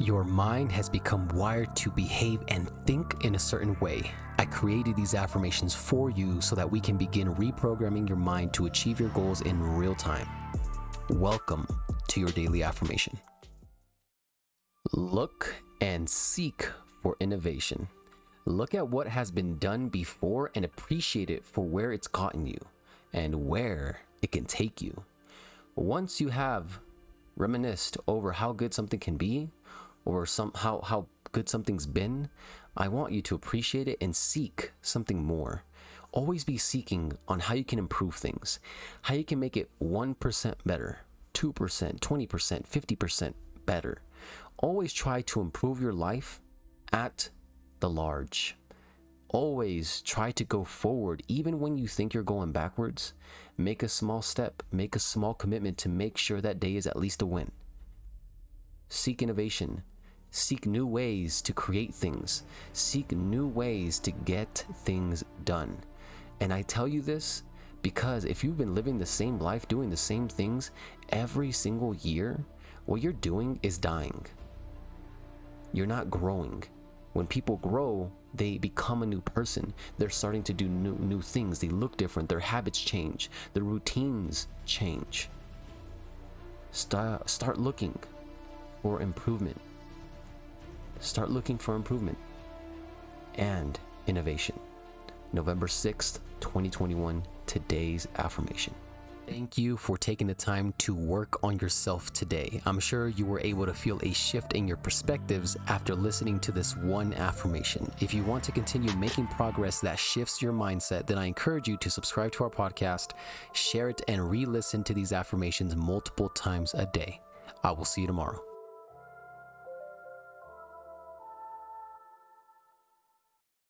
Your mind has become wired to behave and think in a certain way. I created these affirmations for you so that we can begin reprogramming your mind to achieve your goals in real time. Welcome to your daily affirmation. Look and seek for innovation. Look at what has been done before and appreciate it for where it's gotten you and where it can take you. Once you have reminisced over how good something can be or some how, how good something's been, I want you to appreciate it and seek something more. Always be seeking on how you can improve things, how you can make it 1% better, 2%, 20%, 50% better. Always try to improve your life at the large. Always try to go forward, even when you think you're going backwards. Make a small step, make a small commitment to make sure that day is at least a win. Seek innovation, seek new ways to create things, seek new ways to get things done. And I tell you this because if you've been living the same life, doing the same things every single year, what you're doing is dying. You're not growing. When people grow, they become a new person. They're starting to do new, new things. They look different. Their habits change. Their routines change. Start, start looking for improvement. Start looking for improvement and innovation. November 6th, 2021, today's affirmation. Thank you for taking the time to work on yourself today. I'm sure you were able to feel a shift in your perspectives after listening to this one affirmation. If you want to continue making progress that shifts your mindset, then I encourage you to subscribe to our podcast, share it, and re listen to these affirmations multiple times a day. I will see you tomorrow.